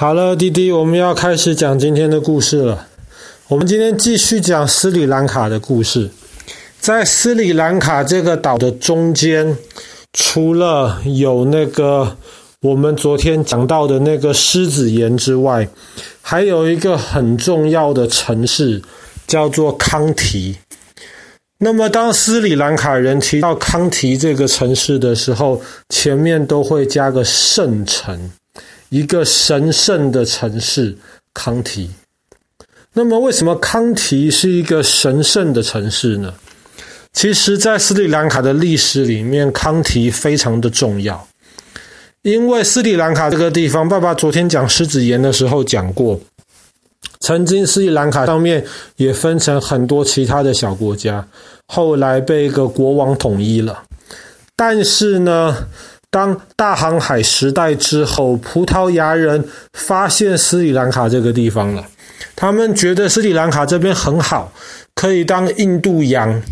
好了，弟弟，我们要开始讲今天的故事了。我们今天继续讲斯里兰卡的故事。在斯里兰卡这个岛的中间，除了有那个我们昨天讲到的那个狮子岩之外，还有一个很重要的城市，叫做康提。那么，当斯里兰卡人提到康提这个城市的时候，前面都会加个圣城。一个神圣的城市康提，那么为什么康提是一个神圣的城市呢？其实，在斯里兰卡的历史里面，康提非常的重要，因为斯里兰卡这个地方，爸爸昨天讲狮子岩的时候讲过，曾经斯里兰卡上面也分成很多其他的小国家，后来被一个国王统一了，但是呢，当大航海时代之后，葡萄牙人发现斯里兰卡这个地方了。他们觉得斯里兰卡这边很好，可以当印度洋，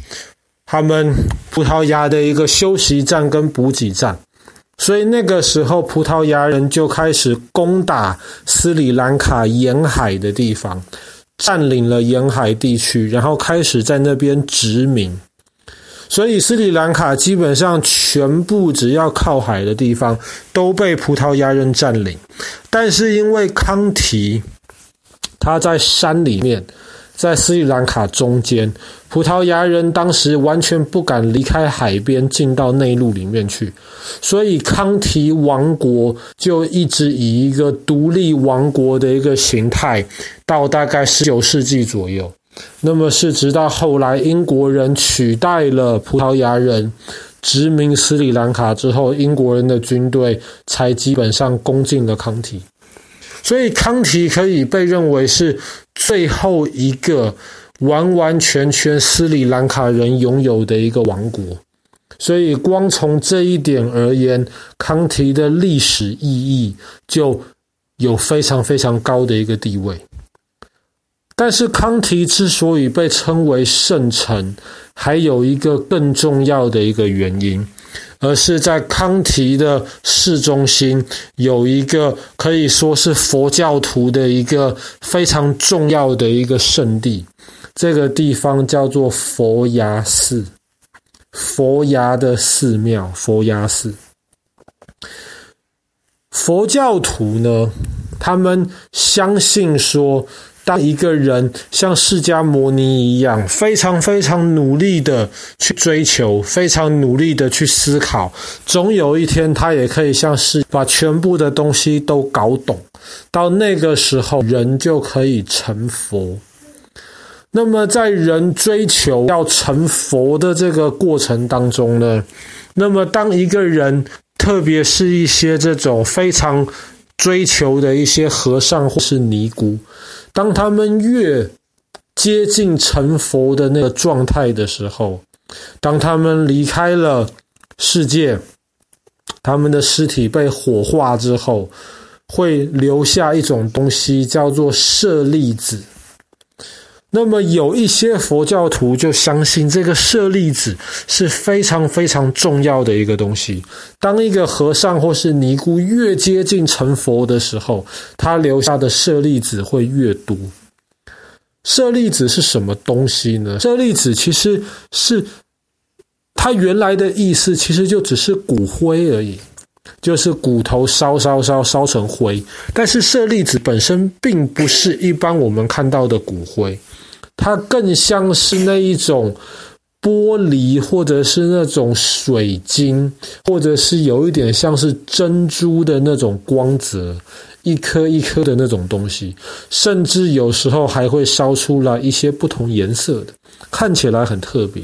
他们葡萄牙的一个休息站跟补给站。所以那个时候，葡萄牙人就开始攻打斯里兰卡沿海的地方，占领了沿海地区，然后开始在那边殖民。所以斯里兰卡基本上全部只要靠海的地方都被葡萄牙人占领，但是因为康提，它在山里面，在斯里兰卡中间，葡萄牙人当时完全不敢离开海边进到内陆里面去，所以康提王国就一直以一个独立王国的一个形态，到大概十九世纪左右。那么是直到后来英国人取代了葡萄牙人殖民斯里兰卡之后，英国人的军队才基本上攻进了康提。所以康提可以被认为是最后一个完完全全斯里兰卡人拥有的一个王国。所以光从这一点而言，康提的历史意义就有非常非常高的一个地位。但是康提之所以被称为圣城，还有一个更重要的一个原因，而是在康提的市中心有一个可以说是佛教徒的一个非常重要的一个圣地，这个地方叫做佛牙寺，佛牙的寺庙，佛牙寺。佛教徒呢，他们相信说，当一个人像释迦牟尼一样，非常非常努力的去追求，非常努力的去思考，总有一天他也可以像是把全部的东西都搞懂。到那个时候，人就可以成佛。那么，在人追求要成佛的这个过程当中呢，那么当一个人，特别是一些这种非常追求的一些和尚或是尼姑。当他们越接近成佛的那个状态的时候，当他们离开了世界，他们的尸体被火化之后，会留下一种东西，叫做舍利子。那么有一些佛教徒就相信这个舍利子是非常非常重要的一个东西。当一个和尚或是尼姑越接近成佛的时候，他留下的舍利子会越多。舍利子是什么东西呢？舍利子其实是它原来的意思，其实就只是骨灰而已，就是骨头烧烧烧烧成灰。但是舍利子本身并不是一般我们看到的骨灰。它更像是那一种玻璃，或者是那种水晶，或者是有一点像是珍珠的那种光泽，一颗一颗的那种东西，甚至有时候还会烧出来一些不同颜色的，看起来很特别。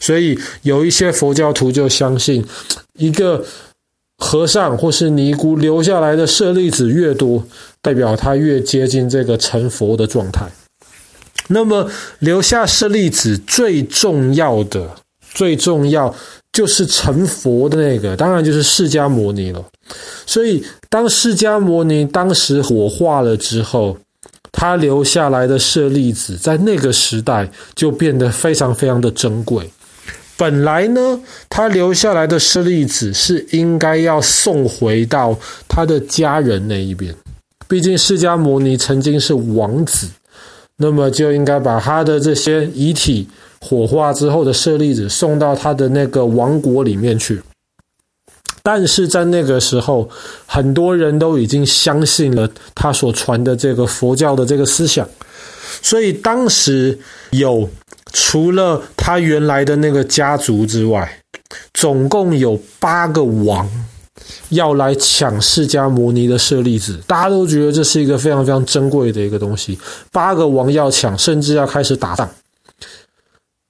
所以有一些佛教徒就相信，一个和尚或是尼姑留下来的舍利子越多，代表他越接近这个成佛的状态。那么留下舍利子最重要的、最重要就是成佛的那个，当然就是释迦牟尼了。所以，当释迦牟尼当时火化了之后，他留下来的舍利子，在那个时代就变得非常非常的珍贵。本来呢，他留下来的舍利子是应该要送回到他的家人那一边。毕竟释迦牟尼曾经是王子，那么就应该把他的这些遗体火化之后的舍利子送到他的那个王国里面去。但是在那个时候，很多人都已经相信了他所传的这个佛教的这个思想，所以当时有除了他原来的那个家族之外，总共有八个王要来抢释迦牟尼的舍利子，大家都觉得这是一个非常非常珍贵的一个东西，八个王要抢，甚至要开始打仗。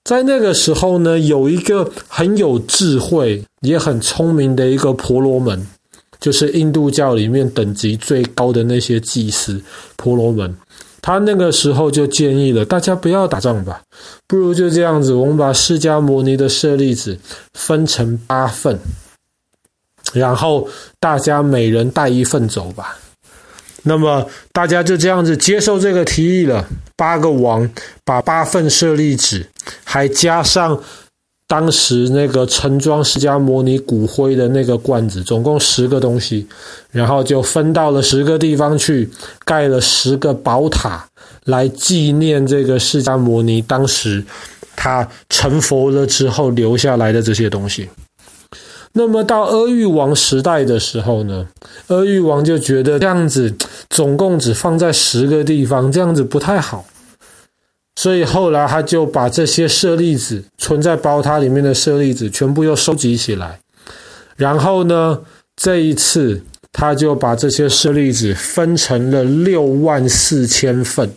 在那个时候呢，有一个很有智慧也很聪明的一个婆罗门，就是印度教里面等级最高的那些祭司婆罗门。他那个时候就建议了大家不要打仗吧，不如就这样子，我们把释迦牟尼的舍利子分成八份，然后大家每人带一份走吧。那么大家就这样子接受这个提议了。八个王把八份舍利子，还加上当时那个盛装释迦牟尼骨灰的那个罐子，总共十个东西，然后就分到了十个地方去，盖了十个宝塔，来纪念这个释迦牟尼当时他成佛了之后留下来的这些东西。那么到阿育王时代的时候呢，阿育王就觉得这样子总共只放在十个地方，这样子不太好，所以后来他就把这些舍利子存在宝塔里面的舍利子全部又收集起来，然后呢，这一次他就把这些舍利子分成了六万四千份，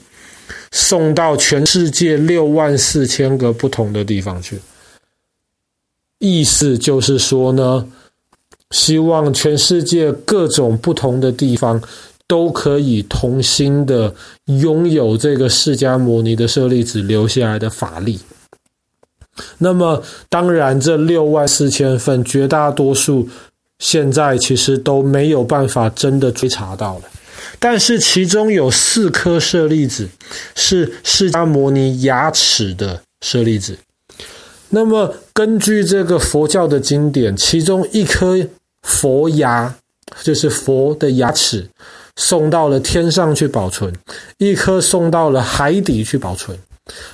送到全世界六万四千个不同的地方去。意思就是说呢，希望全世界各种不同的地方都可以同心的拥有这个释迦牟尼的舍利子留下来的法力。那么，当然，这六万四千份绝大多数现在其实都没有办法真的追查到了，但是其中有四颗舍利子是释迦牟尼牙齿的舍利子。那么，根据这个佛教的经典，其中一颗佛牙，就是佛的牙齿，送到了天上去保存；一颗送到了海底去保存。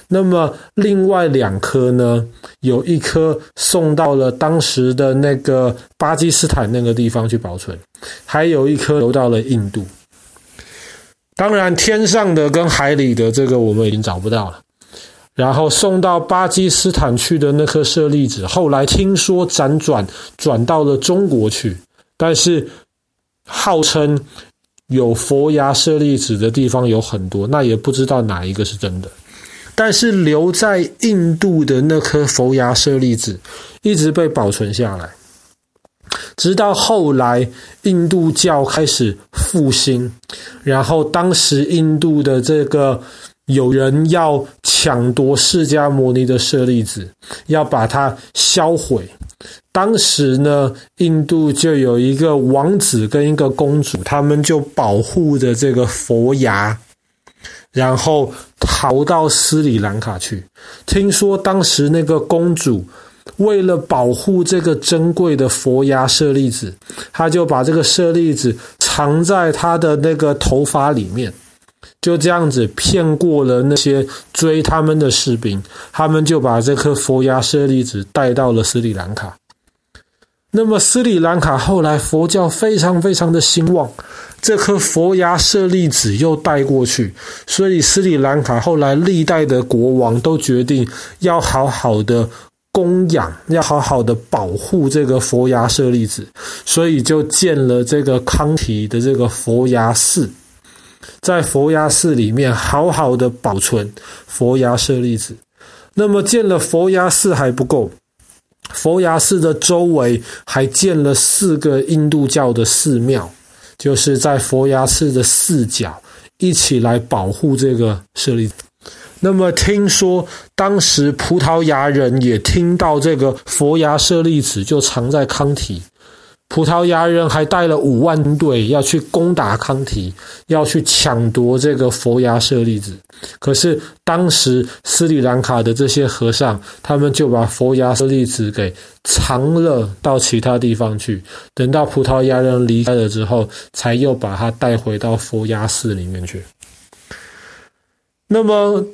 那么，另外两颗呢？有一颗送到了当时的那个巴基斯坦那个地方去保存，还有一颗流到了印度。当然，天上的跟海里的这个我们已经找不到了。然后送到巴基斯坦去的那颗舍利子，后来听说辗转转到了中国去，但是号称有佛牙舍利子的地方有很多，那也不知道哪一个是真的。但是留在印度的那颗佛牙舍利子一直被保存下来，直到后来印度教开始复兴，然后当时印度的这个。有人要抢夺释迦牟尼的舍利子，要把它销毁。当时呢，印度就有一个王子跟一个公主，他们就保护着这个佛牙，然后逃到斯里兰卡去。听说当时那个公主为了保护这个珍贵的佛牙舍利子，她就把这个舍利子藏在她的那个头发里面。就这样子骗过了那些追他们的士兵，他们就把这颗佛牙舍利子带到了斯里兰卡。那么斯里兰卡后来佛教非常非常的兴旺，这颗佛牙舍利子又带过去，所以斯里兰卡后来历代的国王都决定要好好的供养，要好好的保护这个佛牙舍利子，所以就建了这个康提的这个佛牙寺。在佛牙寺里面好好的保存佛牙舍利子。那么建了佛牙寺还不够，佛牙寺的周围还建了四个印度教的寺庙，就是在佛牙寺的四角一起来保护这个舍利子。那么听说当时葡萄牙人也听到这个佛牙舍利子就藏在康体，葡萄牙人还带了五万队要去攻打康提，要去抢夺这个佛牙舍利子。可是当时斯里兰卡的这些和尚，他们就把佛牙舍利子给藏了到其他地方去。等到葡萄牙人离开了之后，才又把它带回到佛牙寺里面去。那么，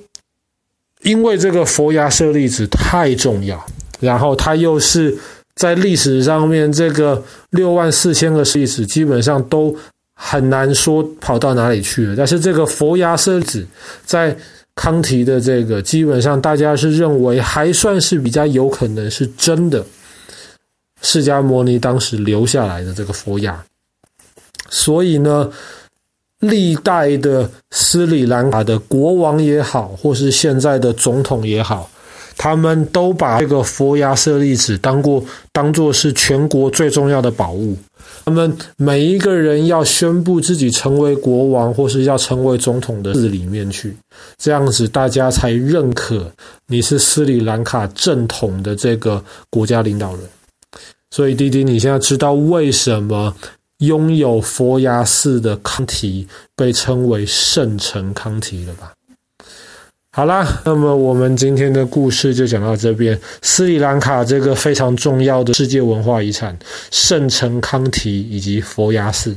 因为这个佛牙舍利子太重要，然后它又是。在历史上面，这个六万四千个历史基本上都很难说跑到哪里去了。但是这个佛牙舍子在康提的这个，基本上大家是认为还算是比较有可能是真的。释迦牟尼当时留下来的这个佛牙，所以呢，历代的斯里兰卡的国王也好，或是现在的总统也好。他们都把这个佛牙舍利子当过当做是全国最重要的宝物。他们每一个人要宣布自己成为国王或是要成为总统的寺里面去，这样子大家才认可你是斯里兰卡正统的这个国家领导人。所以，弟弟，你现在知道为什么拥有佛牙寺的康提被称为圣城康提了吧？好啦，那么我们今天的故事就讲到这边。斯里兰卡这个非常重要的世界文化遗产——圣城康提以及佛牙寺。